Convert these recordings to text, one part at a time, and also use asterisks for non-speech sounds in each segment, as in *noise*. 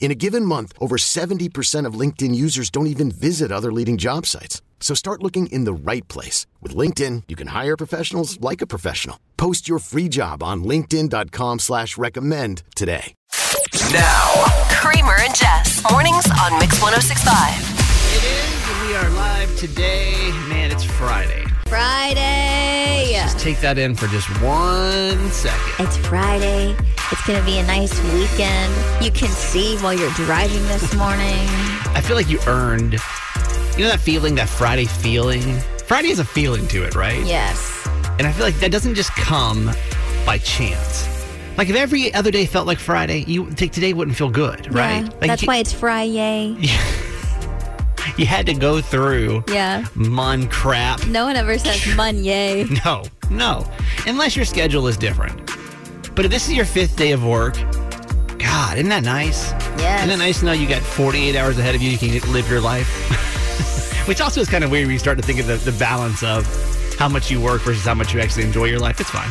In a given month, over 70% of LinkedIn users don't even visit other leading job sites. So start looking in the right place. With LinkedIn, you can hire professionals like a professional. Post your free job on linkedin.com slash recommend today. Now, Kramer and Jess. Mornings on Mix 1065. It is, and we are live today. Man, it's Friday. Friday. Just take that in for just one second. It's Friday. It's going to be a nice weekend. You can see while you're driving this morning. I feel like you earned, you know, that feeling, that Friday feeling. Friday has a feeling to it, right? Yes. And I feel like that doesn't just come by chance. Like if every other day felt like Friday, you think today wouldn't feel good, right? Yeah, Like that's you, why it's Friday. *laughs* you had to go through Yeah. mon crap. No one ever says *laughs* Monday. No, no. Unless your schedule is different. But if this is your fifth day of work, God, isn't that nice? Yeah. Isn't that nice to know you got 48 hours ahead of you? You can live your life. *laughs* Which also is kind of weird when you start to think of the, the balance of how much you work versus how much you actually enjoy your life. It's fine.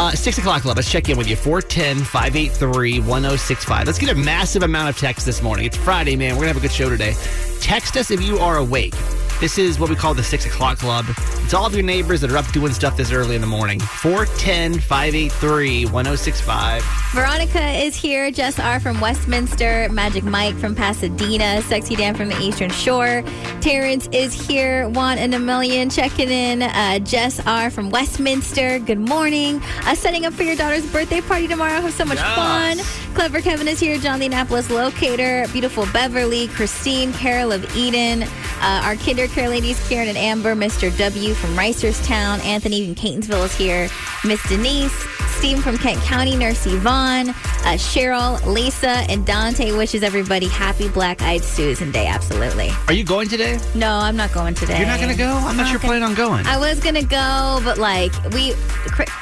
Uh, six o'clock club. Let's check in with you. 410 583 1065. Let's get a massive amount of text this morning. It's Friday, man. We're going to have a good show today. Text us if you are awake. This is what we call the six o'clock club. It's all of your neighbors that are up doing stuff this early in the morning. 410 583 1065. Veronica is here. Jess R. from Westminster. Magic Mike from Pasadena. Sexy Dan from the Eastern Shore. Terrence is here. One and a million checking in. Uh, Jess R. from Westminster. Good morning. Uh, setting up for your daughter's birthday party tomorrow. Have so much Yes. fun. Clever Kevin is here. John the Annapolis locator. Beautiful Beverly. Christine. Carol of Eden. Uh, our kinder care ladies, Karen and Amber. Mr. W. from Reisterstown. Anthony from Catonsville is here. Miss Denise. Steve from Kent County, Nurse Yvonne, uh, Cheryl, Lisa, and Dante wishes everybody happy Black Eyed Susan Day. Absolutely. Are you going today? No, I'm not going today. You're not going to go? I'm not sure gonna- planning on going. I was gonna go, but like we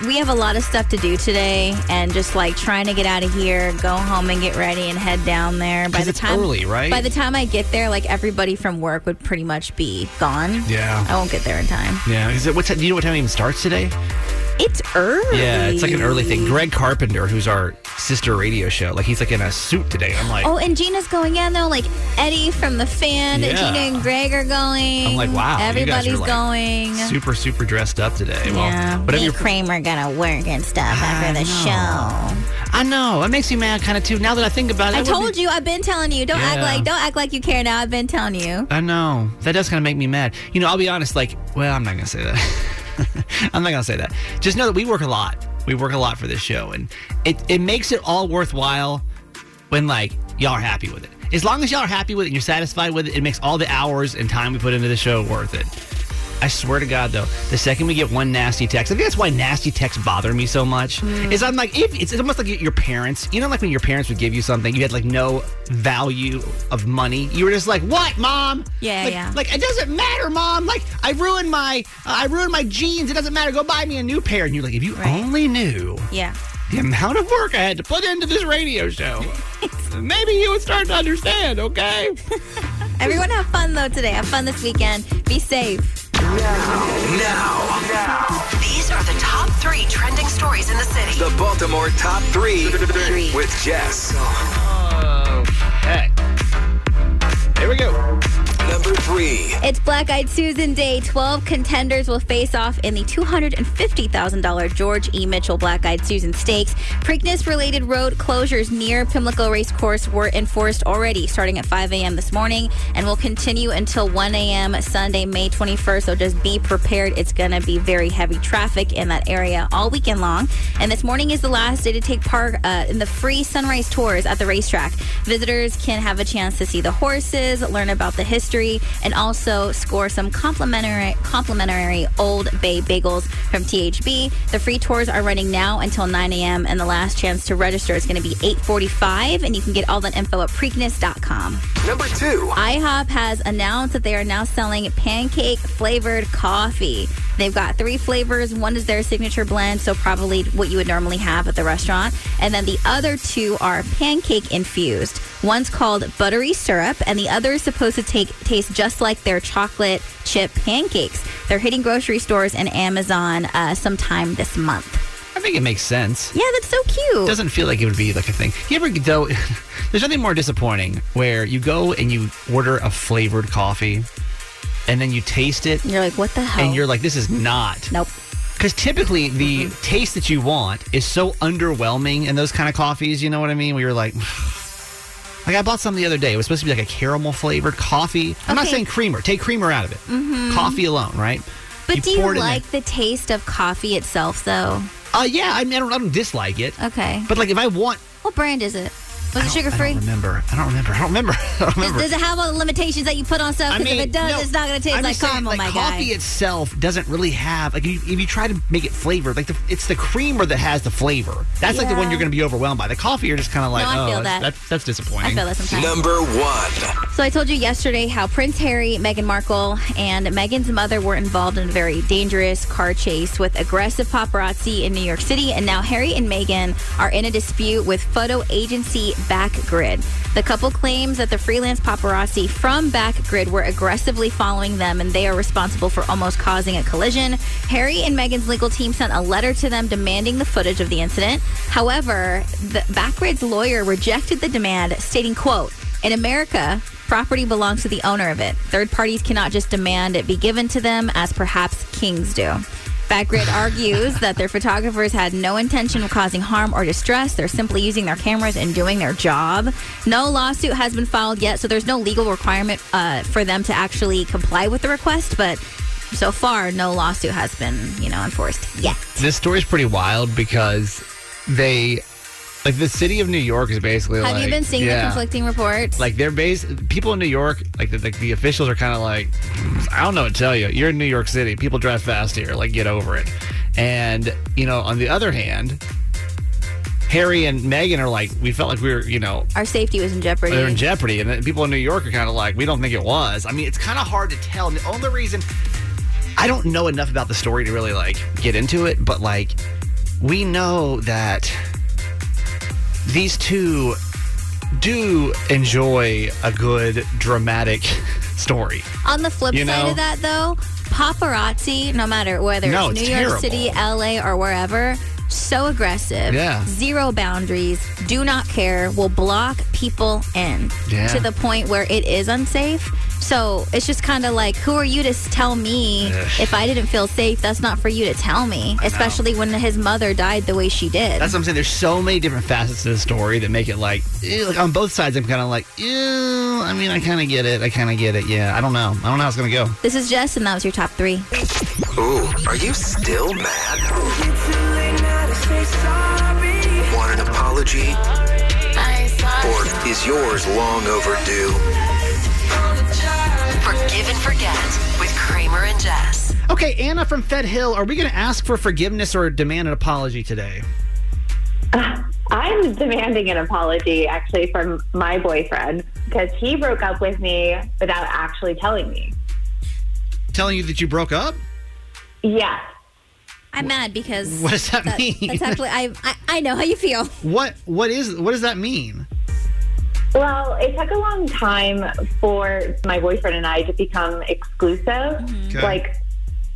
we have a lot of stuff to do today, and just like trying to get out of here, go home and get ready and head down there. By the it's time early, right? By the time I get there, like everybody from work would pretty much be gone. Yeah. I won't get there in time. Yeah. Is it, what time, do you know what time it even starts today? It's early. Yeah, it's like an early thing. Greg Carpenter, who's our sister radio show, like he's like in a suit today. I'm like, Oh, and Gina's going. in no, like Eddie from the fan. Yeah. Gina and Greg are going. I'm like, wow, you guys are, Everybody's like, going. super, super dressed up today. yeah. Well, whatever Me and Kramer gonna work and stuff after the show. I know. It makes me mad kind of too. Now that I think about it. I told be- you. I've been telling you. Don't act like. Don't act like you care. Now I've been telling you. I know. That does kind of make me mad. You know, I'll be honest, like, well, I'm not going to say that. *laughs* *laughs* I'm not to say that. Just know that we work a lot. We work a lot for this show. And it, it makes it all worthwhile when, like, y'all are happy with it. As long as y'all are happy with it and you're satisfied with it, it makes all the hours and time we put into the show worth it. I swear to God, though, the second we get one nasty text, I think that's why nasty texts bother me so much. Is I'm like, if it's almost like your parents, you know, like when your parents would give you something, you had like no value of money. You were just like, "What, mom?" Yeah, like, yeah. Like it doesn't matter, mom. Like I ruined my, uh, I ruined my jeans. It doesn't matter. Go buy me a new pair. And you're like, if you Right. only knew Yeah. the amount of work I had to put into this radio show, *laughs* maybe you would start to understand. Okay. *laughs* Everyone have fun though today. Have fun this weekend. Be safe. Now, these are the top three trending stories in the city. The Baltimore Top 3 Three. with Jess. Oh, okay. Here we go. Number three. It's Black Eyed Susan Day. 12 contenders will face off in the $250,000 George E. Mitchell Black Eyed Susan Stakes. Preakness related road closures near Pimlico Racecourse were enforced already starting at 5 a.m. this morning and will continue until 1 a.m. Sunday, May 21st. So just be prepared. It's going to be very heavy traffic in that area all weekend long. And this morning is the last day to take part uh, in the free sunrise tours at the racetrack. Visitors can have a chance to see the horses, learn about the history, and also score some complimentary complimentary Old Bay bagels from THB. The free tours are running now until 9 a.m. and the last chance to register is going to be 8:45, and you can get all that info at Preakness.com. Number two. IHOP has announced that they are now selling pancake flavored coffee. They've got three flavors. One is their signature blend, so probably what you would normally have at the restaurant. And then the other two are pancake infused. One's called buttery syrup, and the other is supposed to take taste just like their chocolate chip pancakes. They're hitting grocery stores and Amazon uh, sometime this month. I think it makes sense. Yeah, that's so cute. doesn't feel like it would be like a thing. You ever though? *laughs* There's nothing more disappointing where you go and you order a flavored coffee, and then you taste it, you're like, what the hell? and you're like, "This is not." nope. Because typically the taste that you want is so underwhelming in those kind of coffees. You know what I mean? Where you're like, *sighs* like I bought some the other day. It was supposed to be like a caramel flavored coffee. I'm not saying creamer. Take creamer out of it. Coffee alone, right? But do you it in like the taste of coffee itself, though? Uh, yeah. I mean, I don't, I don't dislike it. Okay. But like, if I want, What brand is it? Was it sugar free? remember. I don't remember. I don't remember. *laughs* I don't remember. Does it have all the limitations that you put on stuff? I mean, if it does, no, it's not going to taste I'm like just saying, caramel, like, my coffee guy. itself doesn't really have like if you, if you try to make it flavored, like the, it's the creamer that has the flavor. That's like the one you're going to be overwhelmed by. The coffee, you're just kind of like, No, I oh, feel that's, that. That's, that's disappointing. I feel that sometimes. Number one. So I told you yesterday how Prince Harry, Meghan Markle, and Meghan's mother were involved in a very dangerous car chase with aggressive paparazzi in New York City, and now Harry and Meghan are in a dispute with photo agency Backgrid. The couple claims that the freelance paparazzi from Backgrid were aggressively following them, and they are responsible for almost causing a collision. Harry and Meghan's legal team sent a letter to them demanding the footage of the incident. However, the Backgrid's lawyer rejected the demand, stating, "quote In America." Property belongs to the owner of it. Third parties cannot just demand it be given to them, as perhaps kings do. Backgrid argues that their photographers had no intention of causing harm or distress. They're simply using their cameras and doing their job. No lawsuit has been filed yet, so there's no legal requirement uh, for them to actually comply with the request. But so far, no lawsuit has been, you know, enforced yet. This story's pretty wild because they, like, the city of New York is basically Have like. you been seeing the conflicting reports? Like they're base people in New York, like the, like the officials are kind of like, I don't know what to tell you. You're in New York City. People drive fast here. Like, get over it. And you know, on the other hand, Harry and Meghan are like, we felt like we were, you know, Our safety was in jeopardy. they're in jeopardy, and people in New York are kind of like, we don't think it was. I mean, it's kind of hard to tell. And the only reason I don't know enough about the story to really like get into it, but like we know that these two do enjoy a good dramatic *laughs* story. On the flip You side know? of that, though, paparazzi, no matter whether No, it's it's New York. City, LA, or wherever, so aggressive. Yeah. Zero boundaries, do not care, will block people in Yeah. to the point where it is unsafe. So it's just kind of like, who are you to tell me if I didn't feel safe? That's not for you to tell me, especially when his mother died the way she did. That's what I'm saying. There's so many different facets to the story that make it like, ew, like on both sides. I'm kind of like, ew. I mean, I kind of get it. I kind of get it. Yeah, I don't know. I don't know how it's gonna go. this is Jess, and that was your top three. Ooh, are you still mad? Want an apology? Or is yours long overdue? Forgive and forget with Kramer and Jess. Okay, Anna from Fed Hill, are we going to ask for forgiveness or demand an apology today? *sighs* I'm demanding an apology actually from my boyfriend because he broke up with me without actually telling me. Telling you that you broke up? Yes. I'm mad because What does that mean? That's actually I, I I know how you feel. What what is what does that mean? Well, it took a long time for my boyfriend and I to become exclusive. Okay. Like,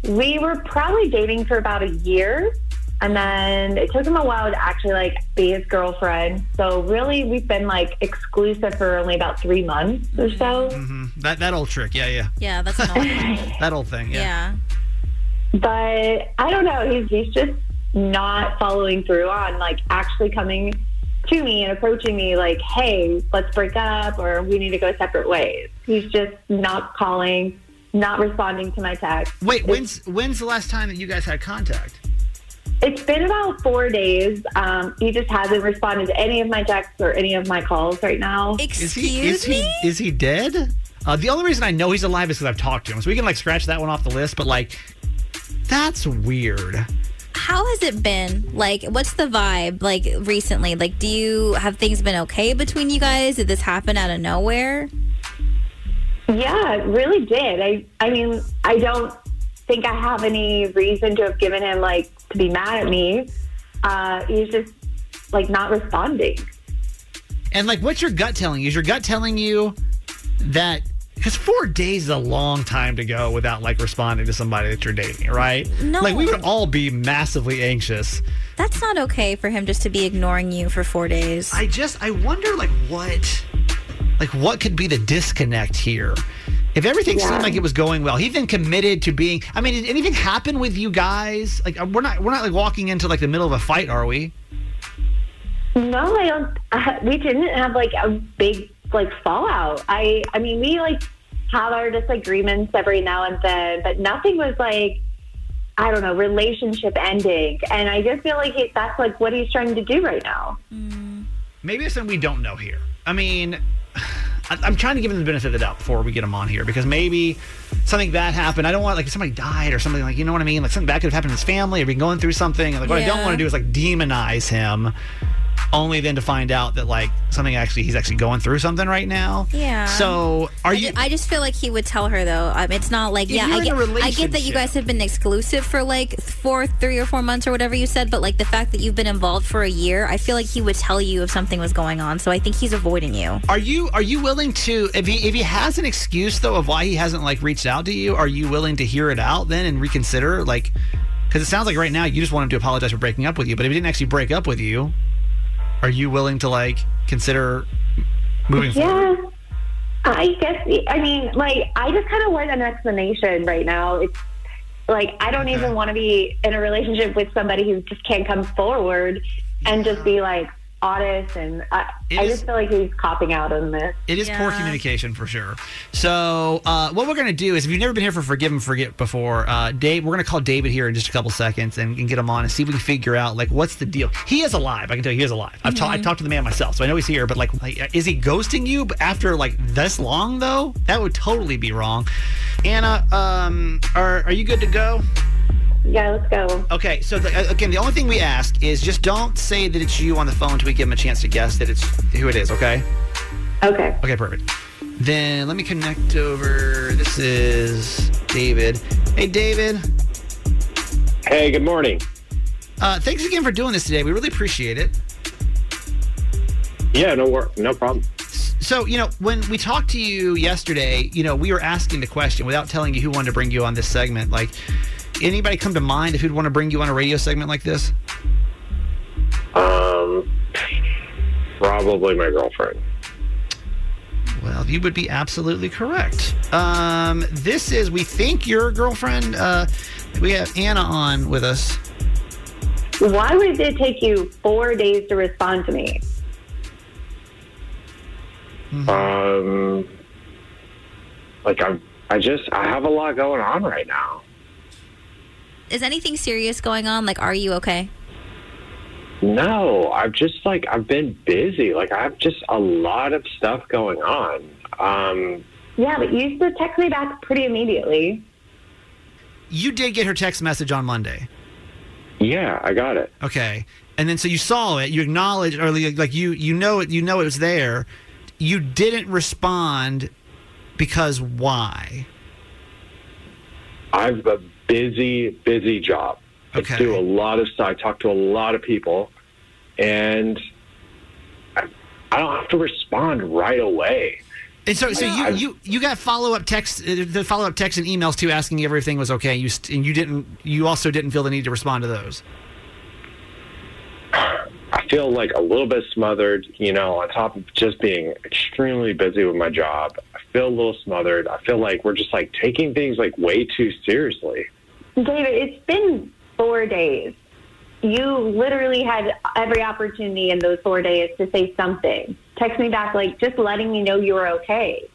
we were probably dating for about a year. And then it took him a while to actually like be his girlfriend. So really, we've been like exclusive for only about three months or so. hmm That that old trick. Yeah, yeah. Yeah, that's annoying. *laughs* That old thing. Yeah. yeah. But I don't know. He's he's just not following through on like actually coming to me and approaching me like, hey, let's break up or we need to go separate ways. He's just not calling, not responding to my text. Wait, when's when's the last time that you guys had contact? It's been about four days. Um, he just hasn't responded to any of my texts or any of my calls right now. Is Excuse he is me? he is he dead? Uh, the only reason I know he's alive is because I've talked to him, so we can like scratch that one off the list. But like, that's weird. How has it been? Like, what's the vibe like recently? Like, do you have things been okay between you guys? Did this happen out of nowhere? Yeah, it really did. I I mean, I don't think I have any reason to have given him like to be mad at me. Uh, he's just like not responding. And like, what's your gut telling you? Is your gut telling you that because four days is a long time to go without like responding to somebody that you're dating, right? No. Like we would all be massively anxious. That's not okay for him just to be ignoring you for four days. I just I wonder like what like what could be the disconnect here? If everything Yeah. seemed like it was going well, he then committed to being. I mean, did anything happen with you guys? Like, uh, we're not we're not like walking into like the middle of a fight, are we? No, I don't. Uh, *laughs* we didn't have like a big like fallout. I I mean, we like have our disagreements every now and then, but nothing was like I don't know relationship ending. And I just feel like he, that's like what he's trying to do right now. Mm. Maybe it's something we don't know here. I mean, *sighs* I- I'm trying to give him the benefit of the doubt before we get him on here because maybe something bad happened. I don't want like if somebody died or something like you know what I mean. Like something bad could have happened in his family or been going through something. And like what I don't Yeah. want to do is like demonize him, only then to find out that like something actually he's actually going through something right now. Yeah. So are I you? ju- I just feel like he would tell her though. Um, it's not like yeah. I get, I get that you guys have been exclusive for like four, three or four months or whatever you said. But like the fact that you've been involved for a year, I feel like he would tell you if something was going on. So I think he's avoiding you. Are you are you willing to if he if he has an excuse though of why he hasn't like reached out to you? Are you willing to hear it out then and reconsider like? Because it sounds like right now you just want him to apologize for breaking up with you. But if he didn't actually break up with you, are you willing to like consider moving forward? Yeah. I guess, I mean, like, I just kind of want an explanation right now. It's like, I don't Okay. even want to be in a relationship with somebody who just can't come forward and just be like honest. And I, It I is- just feel like he's copping out on this. It is poor communication for sure. So uh, what we're going to do is, if you've never been here for Forgive and Forget before, uh, Dave, we're going to call David here in just a couple seconds and, and get him on and see if we can figure out like what's the deal. He is alive. I can tell you, he is alive. I've ta- I talked to the man myself, so I know he's here. But like, like, is he ghosting you after like this long though? That would totally be wrong. Anna, um, are are you good to go? Yeah, let's go. Okay, so the, uh, again, the only thing we ask is just don't say that it's you on the phone until we give them a chance to guess that it's who it is. Okay. Okay. Okay, perfect. Then let me connect over. This is David. Hey, David. Hey, good morning. Uh, thanks again for doing this today. We really appreciate it. Yeah, no work, no problem. So, you know, when we talked to you yesterday, you know, we were asking the question without telling you who wanted to bring you on this segment. Like, anybody come to mind of who'd want to bring you on a radio segment like this? Um, probably my girlfriend. Well, you would be absolutely correct. Um, this is, we think, your girlfriend. Uh, we have Anna on with us. Why would it take you four days to respond to me? Um, like I'm, I just I have a lot going on right now. Is anything serious going on? Like, are you okay? No, I've just like I've been busy. Like I have just a lot of stuff going on. Um, Yeah, but you should text me back pretty immediately. You did get her text message on Monday. yeah, I got it. Okay. And then so you saw it, you acknowledged or like like you you know it you know it was there. You didn't respond because why? I've a busy, busy job. Okay. I do a lot of stuff. I talk to a lot of people, and I, I don't have to respond right away. And so so you you you got follow up text uh, the follow up text and emails too asking if everything was okay. You st- and you didn't you also didn't feel the need to respond to those. I feel like a little bit smothered, you know, on top of just being extremely busy with my job. I feel a little smothered. I feel like we're just like taking things like way too seriously. David, it's been four days. You literally had every opportunity in those four days to say something. Text me back, like just letting me know you were okay.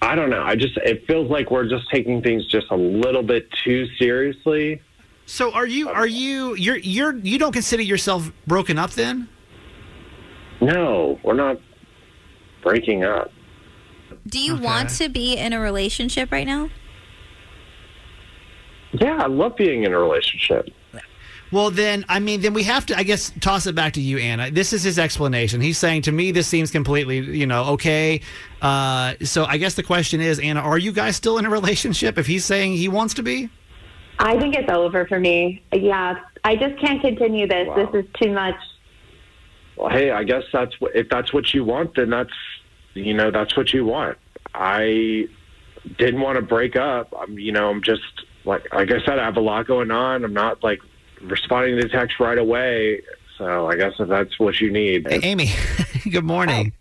I don't know. I just it feels like we're just taking things just a little bit too seriously. So are you are you you're you're you don't consider yourself broken up then? No, we're not breaking up. Do you Okay. want to be in a relationship right now? Yeah, I love being in a relationship. Well, then, I mean, then we have to, I guess, toss it back to you, Anna. This is his explanation. He's saying to me, this seems completely, you know, okay. Uh, so I guess the question is, Anna, are you guys still in a relationship if he's saying he wants to be? I think it's over for me. Yeah, I just can't continue this. Wow. This is too much. Well, hey, I guess that's what if that's what you want, then that's you know that's what you want. I didn't want to break up. I'm you know I'm just like like I said, I have a lot going on. I'm not like responding to the text right away. So I guess if that's what you need, Hey, Amy, *laughs* good morning.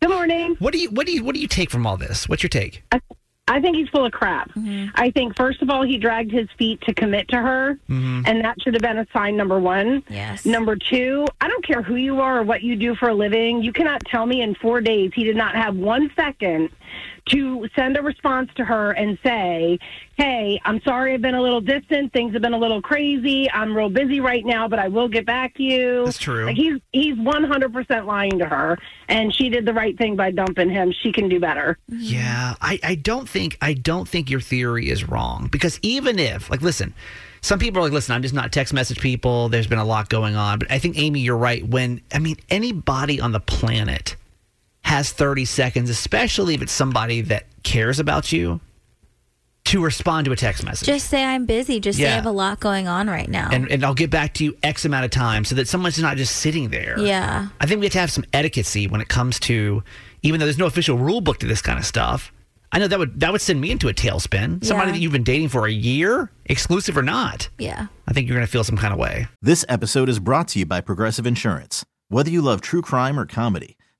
Good morning. What do you what do you what do you take from all this? What's your take? I think he's full of crap. Mm-hmm. I think, first of all, he dragged his feet to commit to her, mm-hmm. and that should have been a sign number one. Yes. Number two, I don't care who you are or what you do for a living. You cannot tell me in four days he did not have one second to send a response to her and say, Hey, I'm sorry I've been a little distant. Things have been a little crazy. I'm real busy right now, but I will get back to you. That's true. Like he's he's 100% lying to her, and she did the right thing by dumping him. She can do better. Yeah, I, I don't think I don't think your theory is wrong because even if like listen, some people are like, listen, I'm just not text message people. There's been a lot going on, but I think Amy, you're right. When I mean anybody on the planet has 30 seconds, especially if it's somebody that cares about you, to respond to a text message. Just say I'm busy. Just say I have a lot going on right now. and, and I'll get back to you X amount of time so that someone's not just sitting there. yeah. I think we have to have some etiquette when it comes to, even though there's no official rule book to this kind of stuff. I know that would that would send me into a tailspin. Somebody Yeah. that you've been dating for a year, exclusive or not, Yeah. I think you're going to feel some kind of way. This episode is brought to you by Progressive Insurance. Whether you love true crime or comedy,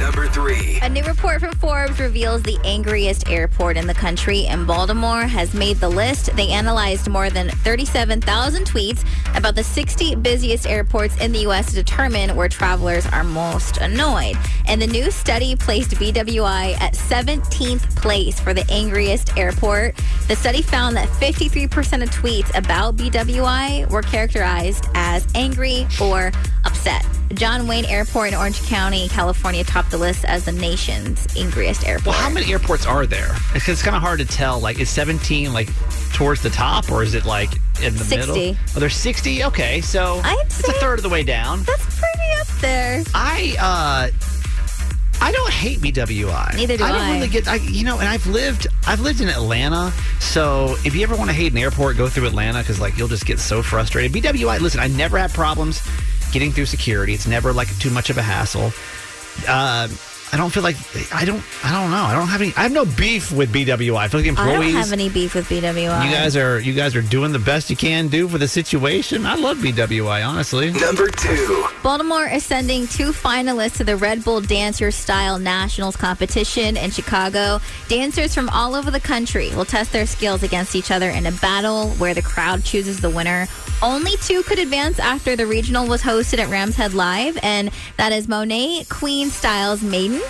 Number three. A new report from Forbes reveals the angriest airport in the country, and Baltimore has made the list. They analyzed more than 37,000 tweets about the 60 busiest airports in the U.S. to determine where travelers are most annoyed. And the new study placed BWI at 17th place for the angriest airport. The study found that 53% of tweets about BWI were characterized as angry or upset. John Wayne Airport in Orange County, California, topped the list as the nation's angriest airport. Well, how many airports are there? It's, it's kind of hard to tell. Like, is 17 like towards the top, or is it like in the 60. middle? Oh, there's 60. Okay, so I'd it's a third of the way down. That's pretty up there. I uh I don't hate BWI. Neither do I I don't really get I you know, and I've lived I've lived in Atlanta, so if you ever want to hate an airport, go through Atlanta cuz like you'll just get so frustrated. BWI, listen, I never had problems getting through security. It's never like too much of a hassle. Uh I don't feel like I don't I don't know. I don't have any I have no beef with BWI. I feel like I employees don't have any beef with BWI. you guys are you guys are doing the best you can do for the situation. I love BWI, honestly. Number two. Baltimore is sending two finalists to the Red Bull Dance Your Style Nationals competition in Chicago. Dancers from all over the country will test their skills against each other in a battle where the crowd chooses the winner. Only two could advance after the regional was hosted at Rams Head Live, and that is Monet Queen Styles Maiden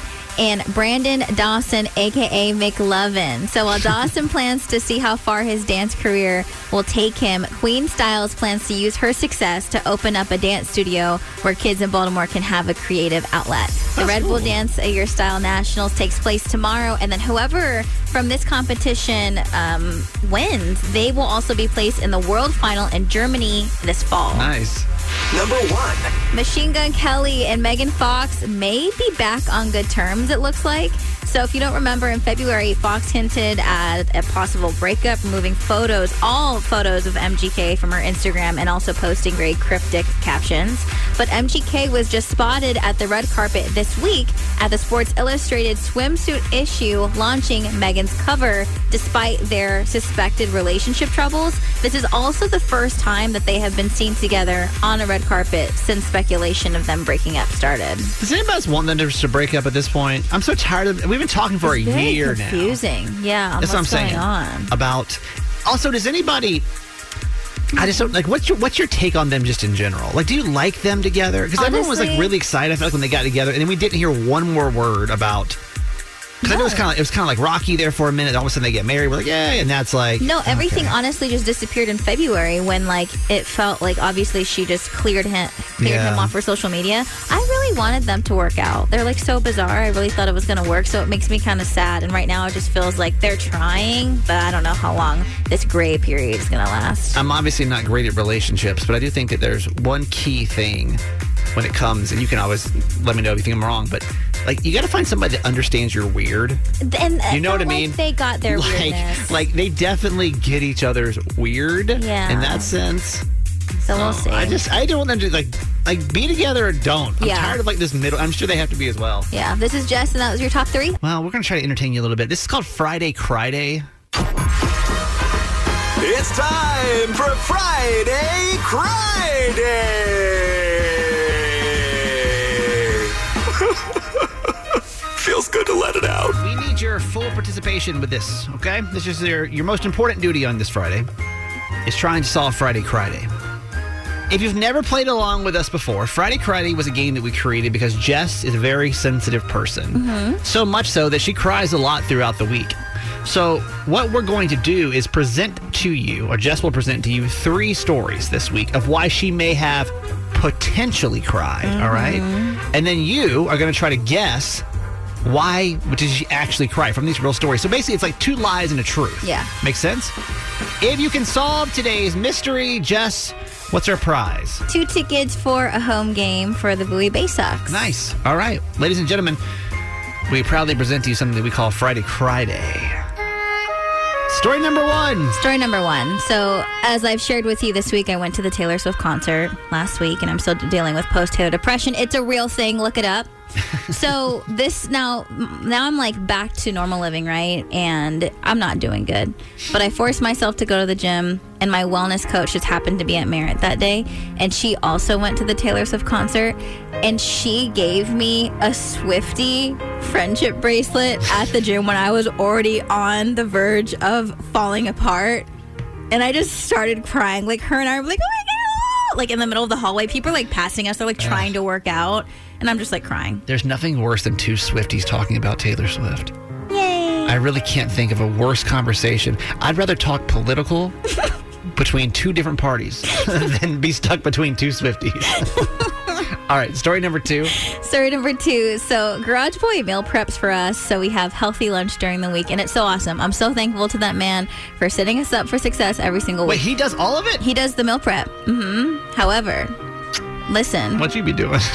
and Brandon Dawson, aka McLovin. So while *laughs* Dawson plans to see how far his dance career will take him, Queen Styles plans to use her success to open up a dance studio where kids in Baltimore can have a creative outlet. The Red Bull Dance a Your Style Nationals takes place tomorrow, and then whoever from this competition um, wins, they will also be placed in the World Final in Germany this fall. Nice. Number one. Machine Gun Kelly and Megan Fox may be back on good terms, it looks like. So, if you don't remember, in February, Fox hinted at a possible breakup, removing photos, all photos of MGK from her Instagram, and also posting very cryptic captions. But MGK was just spotted at the red carpet this week at the Sports Illustrated swimsuit issue, launching Megan's cover despite their suspected relationship troubles. This is also the first time that they have been seen together on a red carpet since speculation of them breaking up started. Does anybody else want them to break up at this point? I'm so tired of. We've been talking for It's a very year now. confusing. Yeah, That's what I'm saying. on. About. Also, does anybody? I just don't like. What's your What's your take on them just in general? Like, do you like them together? Because everyone was like really excited. I felt like when they got together, and then we didn't hear one more word about. Because I know it was kind of it was kind of like Rocky there for a minute. All of a sudden they get married. We're like, yay, and that's like No, everything okay. honestly just disappeared in February when like it felt like obviously she just cleared him cleared Yeah. him off for social media. I really wanted them to work out. They're like so bizarre. I really thought it was going to work, so it makes me kind of sad. And right now it just feels like they're trying, but I don't know how long this gray period is going to last. I'm obviously not great at relationships, but I do think that there's one key thing when it comes, and you can always let me know if you think I'm wrong, but like you got to find somebody that understands you're weird. And uh, You know what I felt like mean? they got their like, weirdness. like they definitely get each other's weird. Yeah. In that sense. so we'll oh, see. I just I don't want them to like like be together or don't. I'm Yeah. tired of like this middle. I'm sure they have to be as well. yeah, this is Jess, and that was your top three. Well, we're gonna try to entertain you a little bit. This is called Friday Cry Day. It's time for Friday Cry Feels good to let it out. We need your full participation with this, okay? This is your, your most important duty on this Friday is trying to solve Friday Cry Day. If you've never played along with us before, Friday Cry Day was a game that we created because Jess is a very sensitive person. Mm-hmm. So much so that she cries a lot throughout the week. So, what we're going to do is present to you, or Jess will present to you, three stories this week of why she may have potentially cried, all right? Mm-hmm. And then you are going to try to guess why did she actually cry from these real stories? So basically, it's like two lies and a truth. Yeah. Makes sense? If you can solve today's mystery, Jess, what's our prize? Two tickets for a home game for the Bowie Bay Sox. Nice. All right. Ladies and gentlemen, we proudly present to you something that we call Friday Friday. Story number one. Story number one. So, as I've shared with you this week, I went to the Taylor Swift concert last week, and I'm still dealing with post Taylor depression. It's a real thing. Look it up. So this now, now I'm like back to normal living, right? And I'm not doing good. But I forced myself to go to the gym, and my wellness coach just happened to be at Merritt that day, and she also went to the Taylor Swift concert, and she gave me a Swifty friendship bracelet at the gym when I was already on the verge of falling apart. And I just started crying. Like her and I were like, oh my God. Like in the middle of the hallway, people are like passing us. They're like trying to work out. And I'm just like crying. There's nothing worse than two Swifties talking about Taylor Swift. Yay. I really can't think of a worse conversation. I'd rather talk political *laughs* between two different parties *laughs* than be stuck between two Swifties. *laughs* All right, story number two. Story number two. So, Garage Boy meal preps for us. So, we have healthy lunch during the week. And it's so awesome. I'm so thankful to that man for setting us up for success every single Wait, week. he does all of it? He does the meal prep. hmm However, listen. What you be doing? *laughs*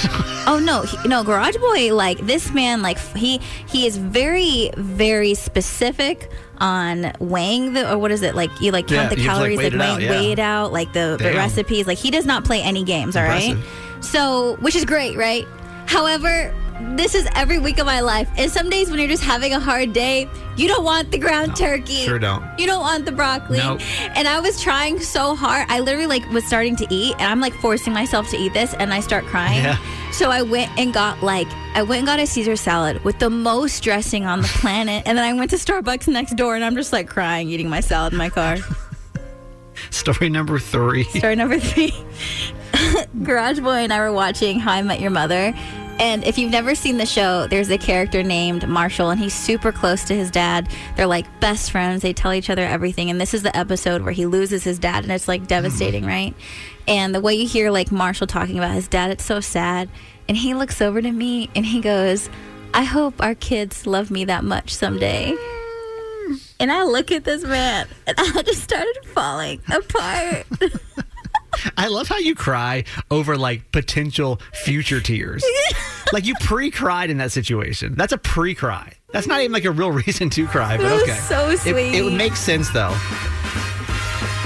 Oh no, he, no, Garage Boy, like this man, like he he is very very specific on weighing the or what is it like you like Yeah, count the you have like, calories weigh like it weigh, out, yeah. weigh it out like the, the recipes like he does not play any games all right Impressive. so which is great right however this is every week of my life and some days when you're just having a hard day you don't want the ground turkey sure don't. you don't want the broccoli. Nope. And I was trying so hard. I literally like was starting to eat and I'm like forcing myself to eat this and I start crying. Yeah. So I went and got like I went and got a Caesar salad with the most dressing on the *laughs* planet. and then I went to Starbucks next door and I'm just like crying eating my salad in my car. *laughs* Story number three. Story number three. *laughs* Garage Boy and I were watching How I Met Your Mother, And if you've never seen the show, there's a character named Marshall, and he's super close to his dad. They're like best friends. They tell each other everything. And this is the episode where he loses his dad, and it's like mm-hmm. devastating, right? And the way you hear like Marshall talking about his dad, it's so sad. And he looks over to me and he goes, I hope our kids love me that much someday. Mm. And I look at this man and *laughs* I just started falling apart. *laughs* *laughs* I love how you cry over like potential future tears. *laughs* like you pre-cried in that situation. That's a pre-cry. That's not even like a real *laughs* reason to cry, but okay. so It- sweet. It, would make sense though.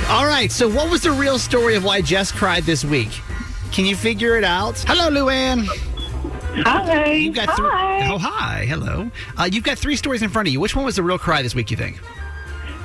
All right. So, what was the real story of why Jess cried this week? Can you figure it out? Hello, Luann. Hi. You've got three. Oh, hi. Hello. Uh, you've got three stories in front of you. Which one was the real cry this week? You think?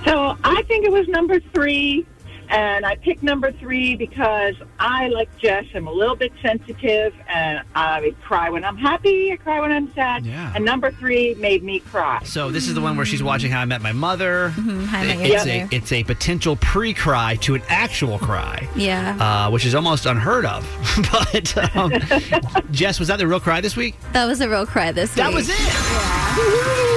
So I think it was number three, and I picked number three because I, like Jess, am a little bit sensitive, and I cry when I'm happy, I cry when I'm sad. Yeah. And number three made me cry. So this is the one where she's watching How I Met My Mother. Mm-hmm. How I Met Your it's, a, it's a potential pre-cry to an actual cry. Yeah. uh, which is almost unheard of. *laughs* but um, *laughs* Jess, was that the real cry this week? That was a real cry this That week. That was it.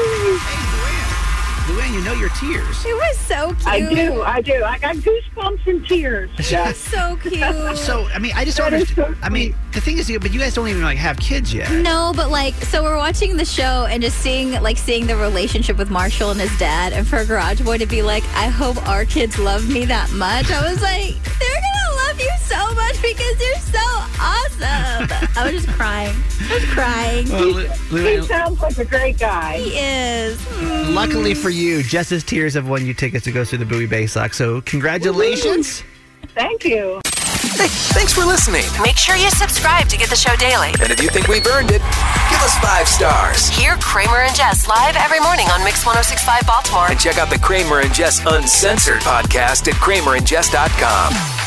Luann, you know your tears. It was so cute. I do, I do. I got goosebumps and tears. Jess. So cute. So I mean, I just don't. Understand. so I mean, the thing is, but you guys don't even like have kids yet. No, but like, so we're watching the show and just seeing, like, seeing the relationship with Marshall and his dad, and for Garage Boy to be like, "I hope our kids love me that much." I was like, "They're gonna love you so much because you're so awesome." I was just crying. I was crying. Well, Lu- He sounds like a great guy. he is. Mm. luckily for you, Jess's tears have won you tickets to go see the Bowie Bay Sox. So congratulations. Thank you. Hey, thanks for listening. Make sure you subscribe to get the show daily. And if you think we've earned it, give us five stars. Hear Kramer and Jess live every morning on Mix 1065 Baltimore. And check out the Kramer and Jess Uncensored podcast at kramerandjess.com.